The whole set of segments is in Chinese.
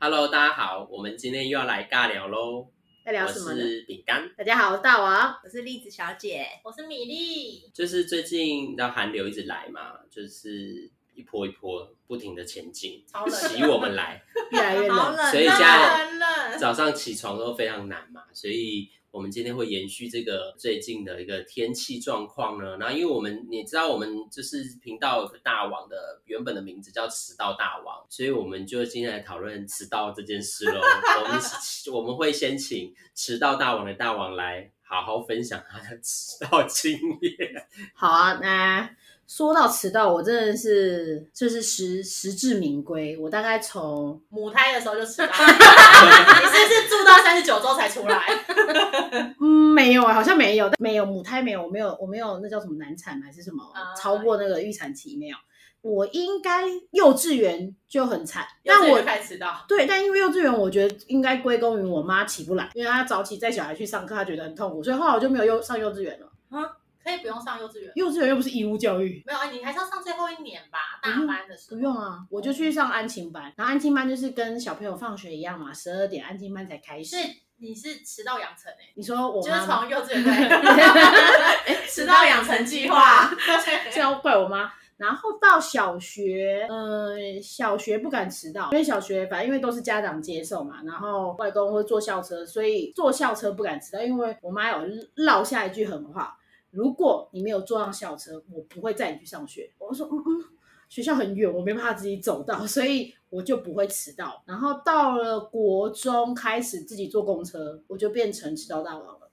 Hello，大家好，我们今天又要来尬聊喽。在聊什么呢？我是饼干，大家好，我是大王。我是栗子小姐，我是米粒，就是最近那寒流一直来嘛，就是一波一波不停的前进，超冷袭我们来。越来越冷，好冷，所以现在早上起床都非常难嘛，所以我们今天会延续这个最近的一个天气状况呢。然后因为我们你知道，我们就是频道有个大王的原本的名字叫迟到大王，所以我们就今天来讨论迟到这件事喽。我们我们会先请迟到大王的大王来好好分享他的迟到经验。好啊。那说到迟到，我真的是就是实实至名归。我大概从母胎的时候就迟到，你是不是住到三十九周才出来？嗯没有啊，好像没有，但没有母胎没有，我没有我没有那叫什么难产还是什么、啊超过那个预产期没有。我应该幼稚园就很惨，但我就开始迟到，对，但因为幼稚园，我觉得应该归功于我妈起不来，因为她早起带小孩去上课，她觉得很痛苦，所以后来我就没有幼上幼稚园了。可以不用上幼稚园。幼稚园又不是义务教育，没有啊，你还是要上最后一年吧，大班的时候。不用啊，我就去上安亲班，然后安亲班就是跟小朋友放学一样嘛，十二点安亲班才开始所。以你是迟到养成诶，你说我就是从幼稚园对，迟到养成计划。这要怪我妈。然后到小学，呃，小学不敢迟到，因为小学反正因为都是家长接送嘛，然后外公会坐校车，所以坐校车不敢迟到，因为我妈有落下一句狠话：如果你没有坐上校车，我不会载你去上学。我说，嗯嗯，学校很远，我没办法自己走到，所以我就不会迟到。然后到了国中开始自己坐公车，我就变成迟到大王了。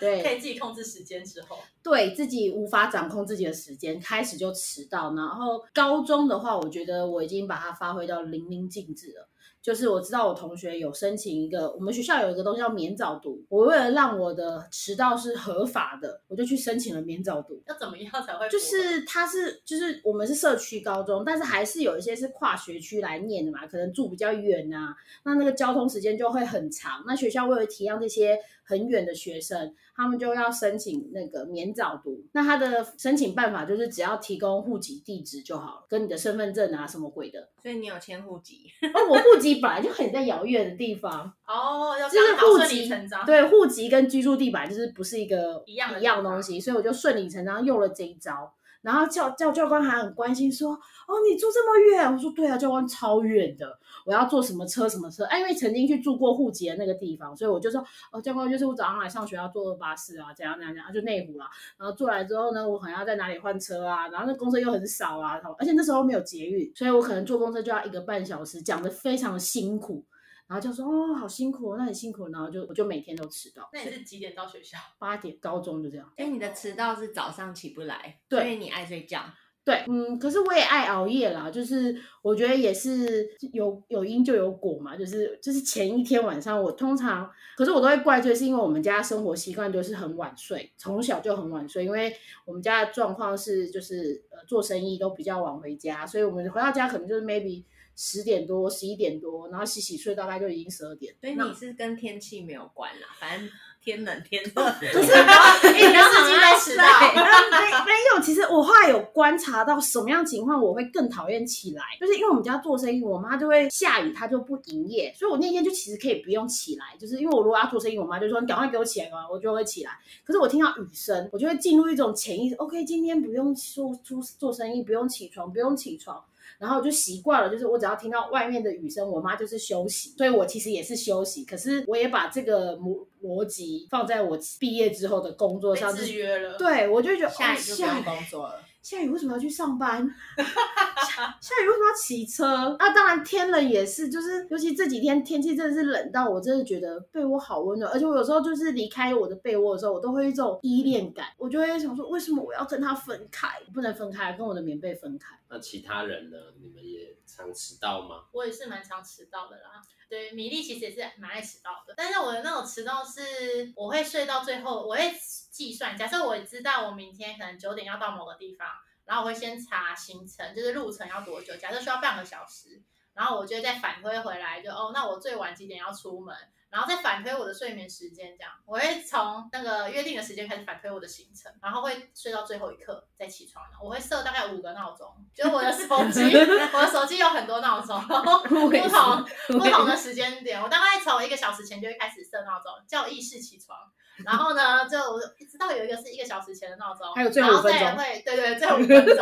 对，可以自己控制时间之后，对自己无法掌控自己的时间，开始就迟到。然后高中的话，我觉得我已经把它发挥到淋漓尽致了。就是我知道我同学有申请一个，我们学校有一个东西叫免早读。我为了让我的迟到是合法的，我就去申请了免早读。要怎么样才会？就是它是就是我们是社区高中，但是还是有一些是跨学区来念的嘛，可能住比较远啊，那那个交通时间就会很长。那学校为了体谅这些很远的学生，他们就要申请那个免早读。那他的申请办法就是只要提供户籍地址就好了，跟你的身份证啊什么鬼的。所以你有迁户籍，哦我户籍本来就很在遥远的地方，哦，要就是户籍理成章。对，户籍跟居住地本来就是不是一个一样一样东西，所以我就顺理成章用了这一招。然后教教教官还很关心说：“哦，你住这么远？”我说：“对啊，教官超远的，我要坐什么车什么车？”哎，因为曾经去住过户籍的那个地方，所以我就说：“哦，教官就是我早上来上学要坐二巴士啊，怎样怎样怎样，就内湖啦。然后坐来之后呢，我可能要在哪里换车啊？然后那公车又很少啊，而且那时候没有捷运，所以我可能坐公车就要一个半小时，讲的非常的辛苦。”然后就说哦，好辛苦哦，那很辛苦。然后就我就每天都迟到，那你是几点到学校？八点，高中就这样。因为你的迟到是早上起不来，对因为你爱睡觉。对，嗯，可是我也爱熬夜啦，就是我觉得也是有有因就有果嘛，就是就是前一天晚上我通常，可是我都会怪罪，是因为我们家生活习惯就是很晚睡，从小就很晚睡，因为我们家的状况是就是呃做生意都比较晚回家，所以我们回到家可能就是 maybe 十点多、十一点多，然后洗洗睡大概就已经十二点。所以你是跟天气没有关啦，反正天冷天 热，可是你的司机在迟到，没没有，其实我后来有观察到什么样情况我会更讨厌起来，就是因为我们家做生意，我妈就会下雨，她就不营业，所以我那天就其实可以不用起来，就是因为我如果要做生意，我妈就说你赶快给我起来嘛，我就会起来。可是我听到雨声，我就会进入一种潜意识，OK，今天不用做出做生意，不用起床，不用起床。然后我就习惯了，就是我只要听到外面的雨声，我妈就是休息，所以我其实也是休息。可是我也把这个逻逻辑放在我毕业之后的工作上，就是制约了。对，我就觉得下雨哦就不用工作了。下雨为什么要去上班？下下雨为什么要骑车？啊，当然天冷也是，就是尤其这几天天气真的是冷到我真的觉得被窝好温暖，而且我有时候就是离开我的被窝的时候，我都会有一种依恋感，我就会想说，为什么我要跟他分开？不能分开，跟我的棉被分开。那其他人呢？你们也常迟到吗？我也是蛮常迟到的啦。对，米粒其实也是蛮爱迟到的，但是我的那种迟到是我会睡到最后，我会计算。假设我知道我明天可能九点要到某个地方，然后我会先查行程，就是路程要多久。假设需要半个小时，然后我就再反推回来就，哦，那我最晚几点要出门，然后再反推我的睡眠时间，这样我会从那个约定的时间开始反推我的行程，然后会睡到最后一刻再起床。我会设大概五个闹钟，就是我的手机，我的手机有很多闹钟，然后不同不同的时间点，我大概从一个小时前就会开始设闹钟，叫意识起床。然后呢，就我知道有一个是一个小时前的闹钟，还有最后然五分钟会对对，最后五分钟，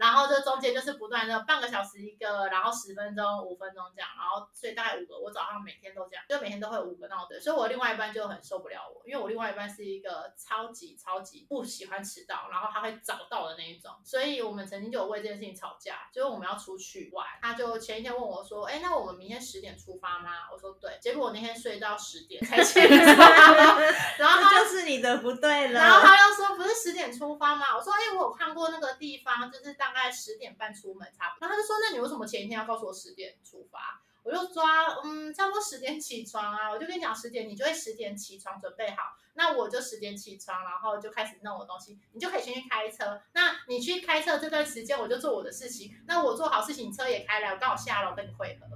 然后就中间就是不断的半个小时一个，然后十分钟、五分钟这样，然后所以大概五个，我早上每天都这样，就每天都会有五个闹钟，所以我另外一半就很受不了我，因为我另外一半是一个超级超级不喜欢迟到，然后他会早到的那一种，所以我们曾经就有为这件事情吵架，就是我们要出去玩，他就前一天问我说，哎，那我们明天十点出发吗？我说对，结果我那天睡到十点才起床，然后他就是你的不对了。然后他又说不是十点出发吗？我说哎、我有看过那个地方，就是大概十点半出门差不多。然后他就说那你为什么前一天要告诉我十点出发？我就抓嗯差不多十点起床啊，我就跟你讲十点，你就会十点起床准备好，那我就十点起床，然后就开始弄我东西，你就可以先去开车。那你去开车这段时间，我就做我的事情。那我做好事情，车也开了，我刚好下楼跟你会合。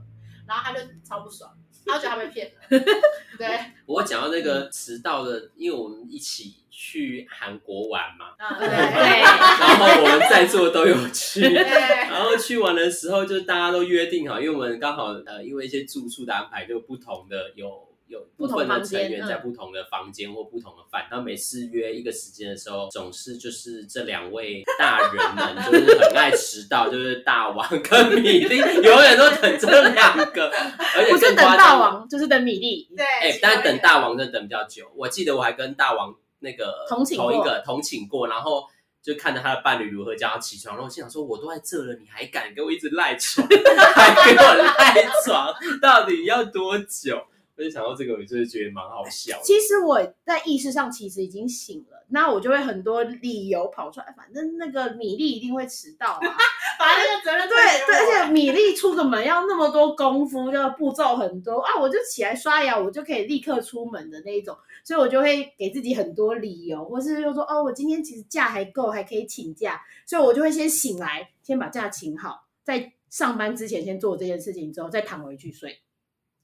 然后他就超不爽，他就觉得他被骗了。对，我讲到那个迟到的，因为我们一起去韩国玩嘛，啊 对对然后我们在座都有去。对。然后去玩的时候，就大家都约定好，因为我们刚好呃，因为一些住宿的安排，就不同的有有部分的成员在不同的房间或不同的饭。然后每次约一个时间的时候，总是就是这两位大人们 就是很爱迟到，就是大王跟米粒，永远都等这两个，而且不是等大王，就是等米粒。对，哎、但是等大王真的等比较久。我记得我还跟大王那个同寝过同一个同寝过，然后就看着他的伴侣如何叫他起床，然后我心想说，我都在这了，你还敢给我一直赖床，还给我赖床，到底要多久？我就想到这个，我就是觉得蛮好笑的。其实我在意识上其实已经醒了，那我就会很多理由跑出来，反正那个米粒一定会迟到啊。把那个责任对对，而且米粒出个门要那么多功夫，要步骤很多啊，我就起来刷牙，我就可以立刻出门的那一种，所以我就会给自己很多理由，或是就说哦，我今天其实假还够，还可以请假，所以我就会先醒来，先把假请好，在上班之前先做这件事情，之后再躺回去睡。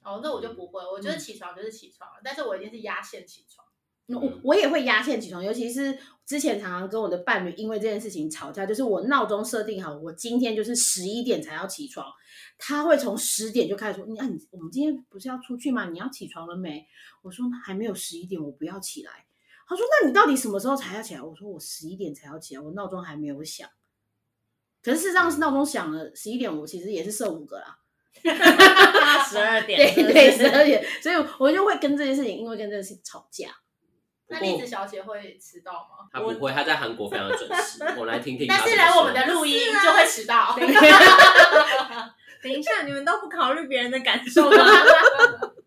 哦，那我就不会，我觉得起床就是起床，但是我一定是压线起床。我我也会压线起床，尤其是之前常常跟我的伴侣因为这件事情吵架，就是我闹钟设定好，我今天就是十一点才要起床，他会从十点就开始说，你啊你我们今天不是要出去吗？你要起床了没？我说还没有十一点，我不要起来。他说那你到底什么时候才要起来？我说我十一点才要起来，我闹钟还没有响。可是事实上是闹钟响了，十一点我其实也是设五个啦，十二点，对对，十二点，所以我就会跟这件事情，因为跟这件事情吵架。那栗子小姐会迟到吗？她不会，她在韩国非常的准时。我来听听但。是来我们的录音就会迟到。等一下，你们都不考虑别人的感受吗？就是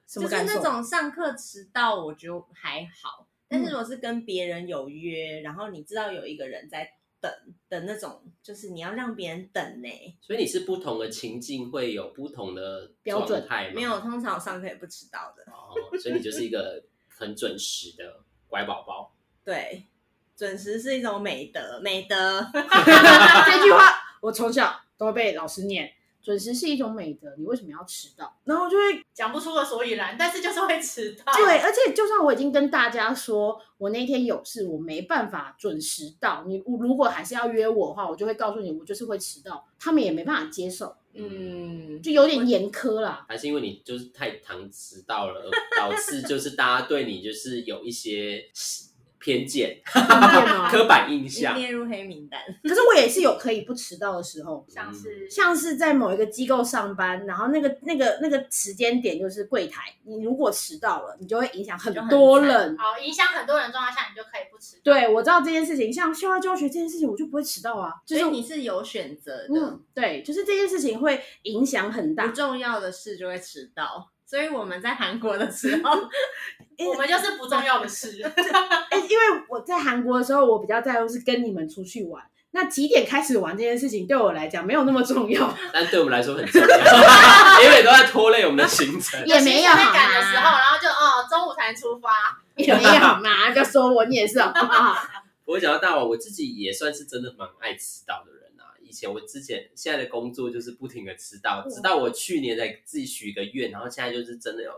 什么感受？那种上课迟到，我觉得还好。但是如果是跟别人有约，然后你知道有一个人在等的那种，就是你要让别人等呢、所以你是不同的情境会有不同的标准状态吗没有，通常我上课也不迟到的。哦，所以你就是一个很准时的乖宝宝。对，准时是一种美德，美德。这句话我从小都被老师念，准时是一种美德，你为什么要迟到？然后就会讲不出个所以然，但是就是会迟到。对，而且就算我已经跟大家说我那天有事，我没办法准时到，你如果还是要约我的话，我就会告诉你，我就是会迟到，他们也没办法接受，嗯，就有点严苛啦。还是因为你就是太常迟到了，而导致就是大家对你就是有一些 偏见、刻板印象。列入黑名单。可是我也是有可以不迟到的时候，像是像是在某一个机构上班，然后那个那个那个时间点就是柜台，你如果迟到了，你就会影响很多人。好影响很多人的状态下，你就可以不迟到。对，我知道这件事情，像校外教学这件事情，我就不会迟到啊。就是所以你是有选择的，嗯，对，就是这件事情会影响很大不。重要的事就会迟到。所以我们在韩国的时候，我们就是不重要的事。哎，因为我在韩国的时候，我比较在乎是跟你们出去玩。那几点开始玩这件事情，对我来讲没有那么重要，但对我们来说很重要，因为都在拖累我们的行程。也没有被赶的时候，然后就哦中午才能出发。也没有好吗？就说我你也是好不好？我讲到大王，我自己也算是真的蛮爱迟到的人前我之前现在的工作就是不停的迟到，直到我去年才自己许一个愿，然后现在就是真的有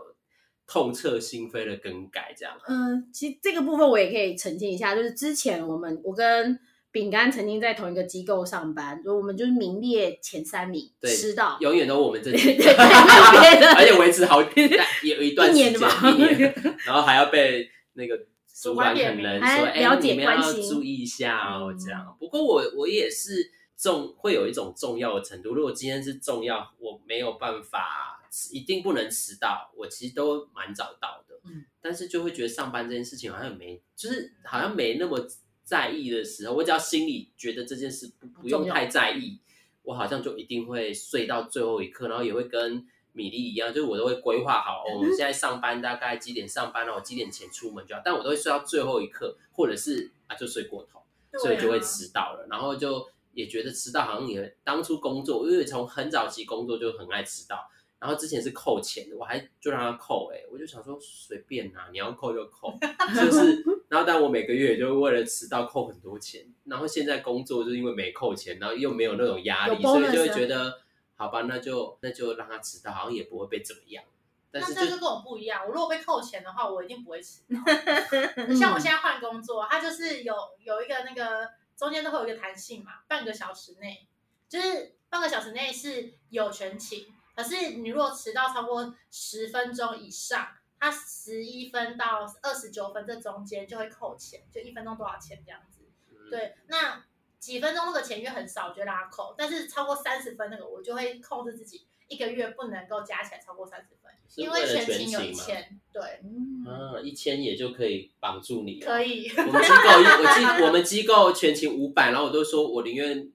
痛彻心扉的更改这样。嗯，其实这个部分我也可以澄清一下，就是之前我们我跟饼干曾经在同一个机构上班，就我们就是名列前三名，对吃到。永远都我们这里对对对对 而且维持好 有一段时间一年的吧一年，然后还要被那个主管可能说，哎、你们要注意一下哦，嗯这样。不过我我也是重会有一种重要的程度，如果今天是重要，我没有办法一定不能迟到，我其实都蛮早到的。嗯。但是就会觉得上班这件事情好像没，就是好像没那么在意的时候，我只要心里觉得这件事不不用太在意，我好像就一定会睡到最后一刻，然后也会跟米粒一样，就是我都会规划好，哦，我们 现在上班大概几点上班了，我几点前出门就好，但我都会睡到最后一刻，或者是啊就睡过头，所以就会迟到了，然后就也觉得迟到好像也当初工作，因为从很早期工作就很爱迟到。然后之前是扣钱的，我还就让他扣、欸，我就想说随便拿，你要扣就扣，就是。然后但我每个月也就为了迟到扣很多钱，然后现在工作就是因为没扣钱，然后又没有那种压力，所以就会觉得好吧，那就那就让他迟到，好像也不会被怎么样。但是就那这就跟我不一样，我如果被扣钱的话，我一定不会迟到。嗯像我现在换工作，他就是有有一个那个中间都会有一个弹性嘛，半个小时内，就是半个小时内是有全勤，可是你如果迟到超过十分钟以上，它十一分到二十九分这中间就会扣钱，就一分钟多少钱这样子。嗯对，那几分钟那个钱因为很少，我就让他扣，但是超过三十分那个，我就会控制自己一个月不能够加起来超过三十分，因为全全勤有一千，对，嗯啊，一千也就可以绑住你。可以。我们机构一，我机我们机构全勤五百，然后我都说我宁愿，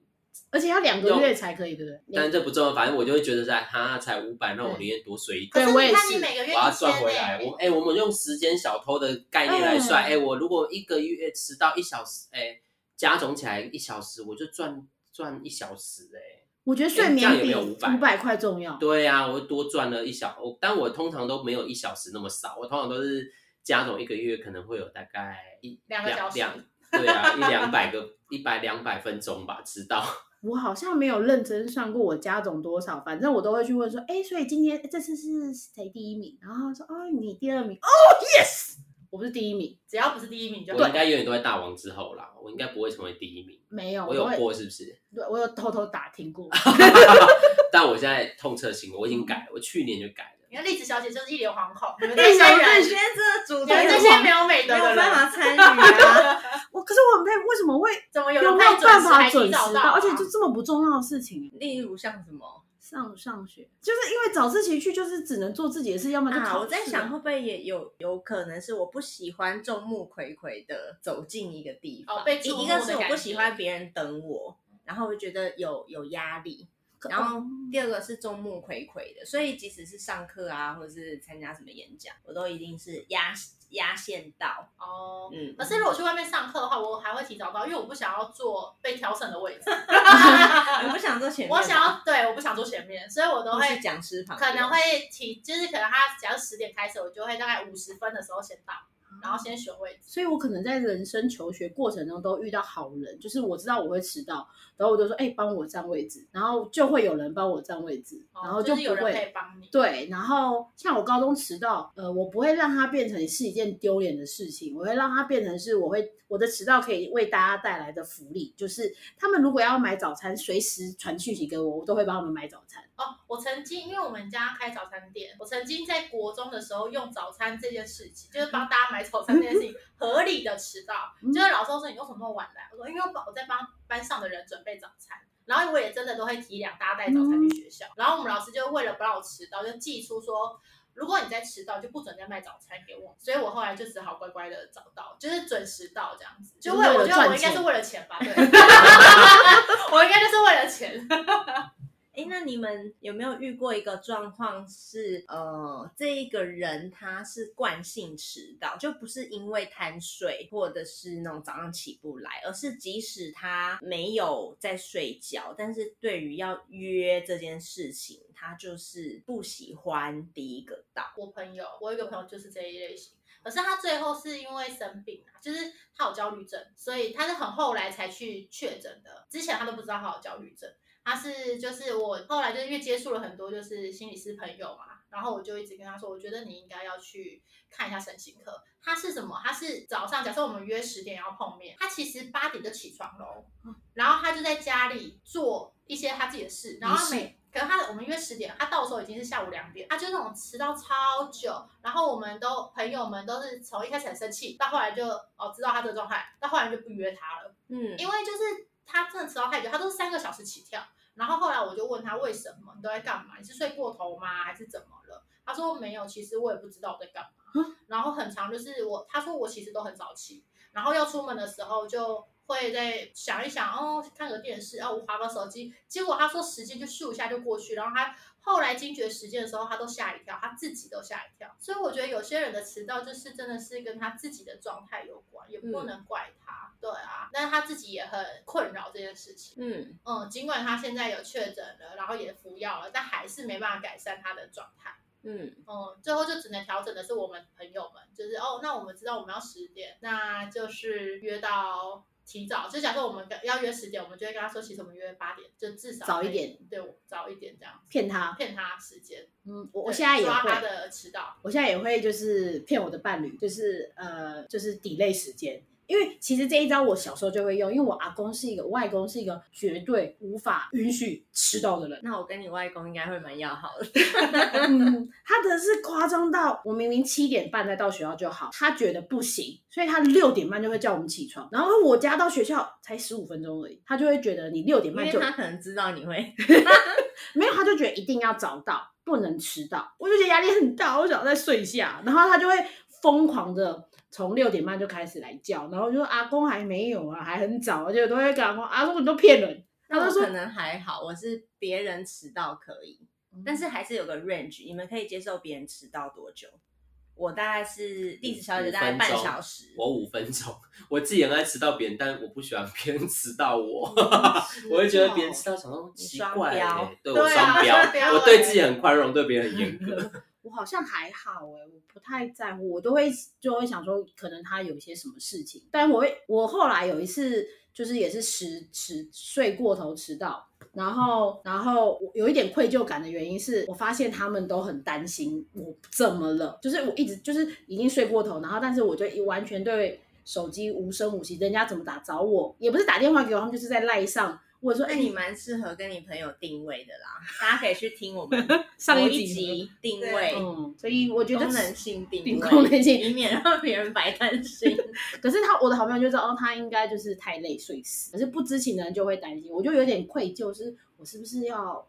而且要两个月才可以，对不对？但这不重要，反正我就会觉得在他才五百，那我宁愿多睡一点。对我也是你每个月我要赚回来。我哎、我们用时间小偷的概念来算，嗯哎、我如果一个月迟到一小时，哎、加总起来一小时，我就赚赚一小时、哎，我觉得睡眠比有没有500五百块重要。对呀、我多赚了一小，我但我通常都没有一小时那么少，我通常都是加总一个月可能会有大概一两个小时两对啊，一两百个一百两百分钟吧，知道。我好像没有认真算过我加总多少，反正我都会去问说，哎，所以今天这次是谁第一名？然后他说，哦，你第二名。哦，yes，我不是第一名，只要不是第一名就我应该永远都在大王之后啦，我应该不会成为第一名。没有，我有，过是不是？对我有偷偷打听过。但我现在痛彻心扉，我已经改了，我去年就改了。你看栗子小姐就是一脸惶恐，你们这对，小主你题们这些没有美德没有，办法参与啊。我可是我很佩服，为什么会怎么有有没有办法准时到啊？而且就这么不重要的事情，例如像什么上上学就是因为早自习去就是只能做自己的事，要么就啊？考试、我在想，会不会也有有可能是我不喜欢众目睽睽的走进一个地方，哦被注目一一个是我不喜欢别人等我，然后我觉得有有压力。然后哦。第二个是众目睽睽的，所以即使是上课啊，或者是参加什么演讲，我都一定是压压线到。哦。嗯，可是如果去外面上课的话，我还会提早到，因为我不想要坐被挑剩的位置，我不想坐前面，我想要对，我不想坐前面，所以我都会讲师旁，可能会提，就是可能他只要十点开始，我就会大概五十分的时候先到，然后先选位置。所以我可能在人生求学过程中都遇到好人，就是我知道我会迟到，然后我就说，哎、帮我占位置，然后就会有人帮我占位置，然后哦就不会。帮你。对，然后像我高中迟到，呃，我不会让它变成是一件丢脸的事情，我会让它变成是我会我的迟到可以为大家带来的福利，就是他们如果要买早餐，随时传讯息给我，我都会帮他们买早餐。哦，我曾经因为我们家开早餐店，我曾经在国中的时候用早餐这件事情，就是帮大家买早餐这件事情，合理的迟到。嗯就是老师说你为什么那么晚来？我说因为我在帮班上的人准备早餐。然后我也真的都会体谅大家带早餐去学校。然后我们老师就为了不让我迟到，就寄出说，如果你再迟到，就不准再卖早餐给我。所以我后来就只好乖乖的早到，就是准时到这样子。就为为我觉得我应该是为了钱吧，对，我应该就是为了钱。哎，那你们有没有遇过一个状况是，呃，这一个人他是惯性迟到，就不是因为贪睡或者是那种早上起不来，而是即使他没有在睡觉，但是对于要约这件事情，他就是不喜欢第一个到。我朋友，我有一个朋友就是这一类型，可是他最后是因为生病啊，就是他有焦虑症，所以他是很后来才去确诊的，之前他都不知道他有焦虑症。他是就是我后来就是因为接触了很多就是心理师朋友嘛，然后我就一直跟他说，我觉得你应该要去看一下神经科。他是什么？他是早上，假设我们约十点要碰面，他其实八点就起床喽，然后他就在家里做一些他自己的事，然后每可是他我们约十点，他到的时候已经是下午两点，他就那种迟到超久，然后我们都朋友们都是从一开始很生气，到后来就哦知道他这个状态，到后来就不约他了，嗯，因为就是。他真的迟到太久，他都是三个小时起跳。然后后来我就问他为什么你都在干嘛？你是睡过头吗？还是怎么了？他说没有，其实我也不知道我在干嘛。然后很长就是我，他说我其实都很早起，然后要出门的时候就会在想一想，哦，看个电视，哦，我划个手机。结果他说时间就咻一下就过去，然后他后来惊觉时间的时候，他都吓一跳，他自己都吓一跳。所以我觉得有些人的迟到就是真的是跟他自己的状态有关，也不能怪他。对啊，但是他自己也很困扰这件事情。嗯嗯，尽管他现在有确诊了，然后也服药了，但还是没办法改善他的状态。嗯嗯，最后就只能调整的是我们朋友们，就是哦，那我们知道我们要十点，那就是约到。提早就假设我们要约十点，我们就会跟他说，其实我们约八点，就至少早一点，对，早一点这样骗他，骗他时间。嗯，我我现在也会他的迟到，我现在也会就是骗我的伴侣，就是呃，就是 delay 时间。因为其实这一招我小时候就会用，因为我阿公是一个外公是一个绝对无法允许迟到的人。那我跟你外公应该会蛮要好的。他的是夸张到我明明七点半再到学校就好，他觉得不行，所以他六点半就会叫我们起床。然后我家到学校才十五分钟而已，他就会觉得你六点半就他可能知道你会 没有，他就觉得一定要早到，不能迟到。我就觉得压力很大，我想再睡一下，然后他就会疯狂的。从六点半就开始来叫，然后就说阿公还没有啊，还很早，而且都会跟阿公阿公你都骗人。他说可能还好，我是别人迟到可以，但是还是有个 range，你们可以接受别人迟到多久？我大概是历史小姐大概半小时，我五分钟。我自己很爱迟到别人，但我不喜欢别人迟到我，我会觉得别人迟到什么奇怪，对我双标，我对自己很宽容，对别人很严格。我好像还好哎，我不太在乎，我都会就会想说，可能他有些什么事情。但我会，我后来有一次就是也是迟迟睡过头迟到，然后然后我有一点愧疚感的原因是我发现他们都很担心我怎么了，就是我一直就是已经睡过头，然后但是我就完全对手机无声无息，人家怎么打找我也不是打电话给我，他们就是在赖上。我说：“哎，你蛮适合跟你朋友定位的啦，大家可以去听我们 上一集定位。嗯，所以我觉得功能性定位，功能性以免让别人白担心。可是他，我的好朋友就知道，哦，他应该就是太累睡死。可是不知情的人就会担心，我就有点愧疚，是我是不是要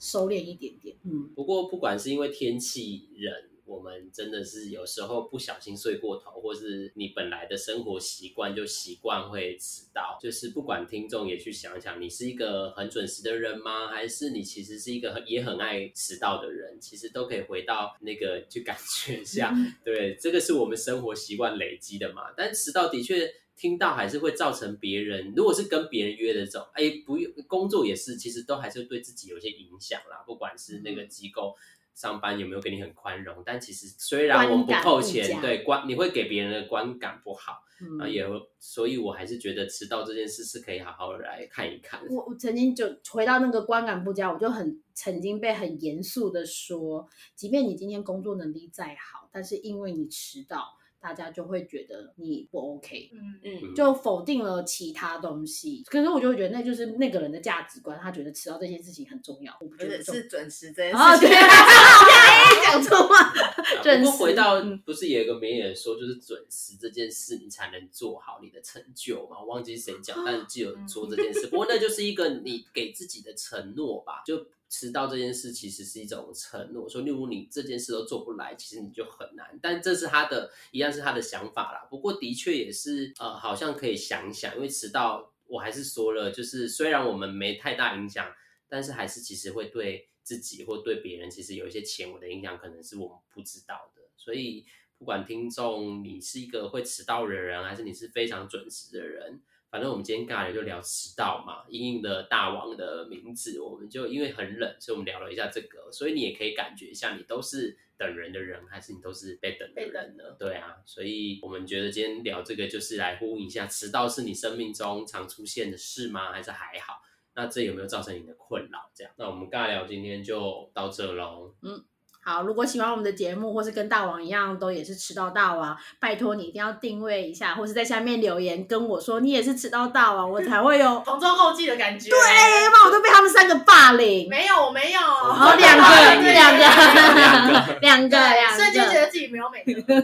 收敛一点点？嗯，不过不管是因为天气冷。”我们真的是有时候不小心睡过头，或是你本来的生活习惯就习惯会迟到。就是不管听众也去想想，你是一个很准时的人吗？还是你其实是一个很也很爱迟到的人？其实都可以回到那个去感觉一下。对，这个是我们生活习惯累积的嘛。但迟到的确听到还是会造成别人，如果是跟别人约的这种，哎，不用工作也是，其实都还是对自己有些影响啦。不管是那个机构。上班有没有给你很宽容？但其实虽然我们不扣钱，对观你会给别人的观感不好啊，也所以，我还是觉得迟到这件事是可以好好来看一看。我我曾经就回到那个观感不佳，我就很曾经被很严肃的说，即便你今天工作能力再好，但是因为你迟到。大家就会觉得你不 OK，嗯嗯，就否定了其他东西。可是我就会觉得那就是那个人的价值观，他觉得迟到这件事情很重要。我不觉得是准时这件事情。对，讲错话。不过回到不是有一个名言说，就是准时这件事，你才能做好你的成就嘛？我忘记谁讲，但是记得说这件事。不过那就是一个你给自己的承诺吧，就。迟到这件事其实是一种承诺，说例如你这件事都做不来，其实你就很难。但这是他的一样是他的想法啦。不过的确也是呃，好像可以想想，因为迟到我还是说了，就是虽然我们没太大影响。但是还是其实会对自己或对别人其实有一些潜微的影响，可能是我们不知道的。所以不管听众你是一个会迟到的人，还是你是非常准时的人。反正我们今天尬聊就聊迟到嘛，英英的大王的名字，我们就因为很冷，所以我们聊了一下这个，所以你也可以感觉一下，你都是等人的人，还是你都是被等的人呢？对啊，所以我们觉得今天聊这个就是来呼应一下，迟到是你生命中常出现的事吗？还是还好？那这有没有造成你的困扰？这样，那我们尬聊今天就到这喽。嗯。好，如果喜欢我们的节目，或是跟大王一样都也是迟到大王，拜托你一定要定位一下，或是在下面留言跟我说你也是迟到大王，我才会有同舟共济的感觉。对，要不然我都被他们三个霸凌。没有，我没有。好，两个，两个，两个，两个，瞬间觉得自己没有美德。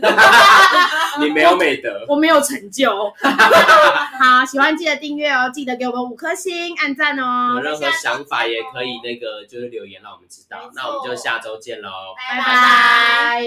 你没有美德，我没有成就。好，喜欢记得订阅哦，记得给我们五颗星，按赞哦。有任何想法也可以那个就是留言让我们知道。那我们就下周见喽。拜拜。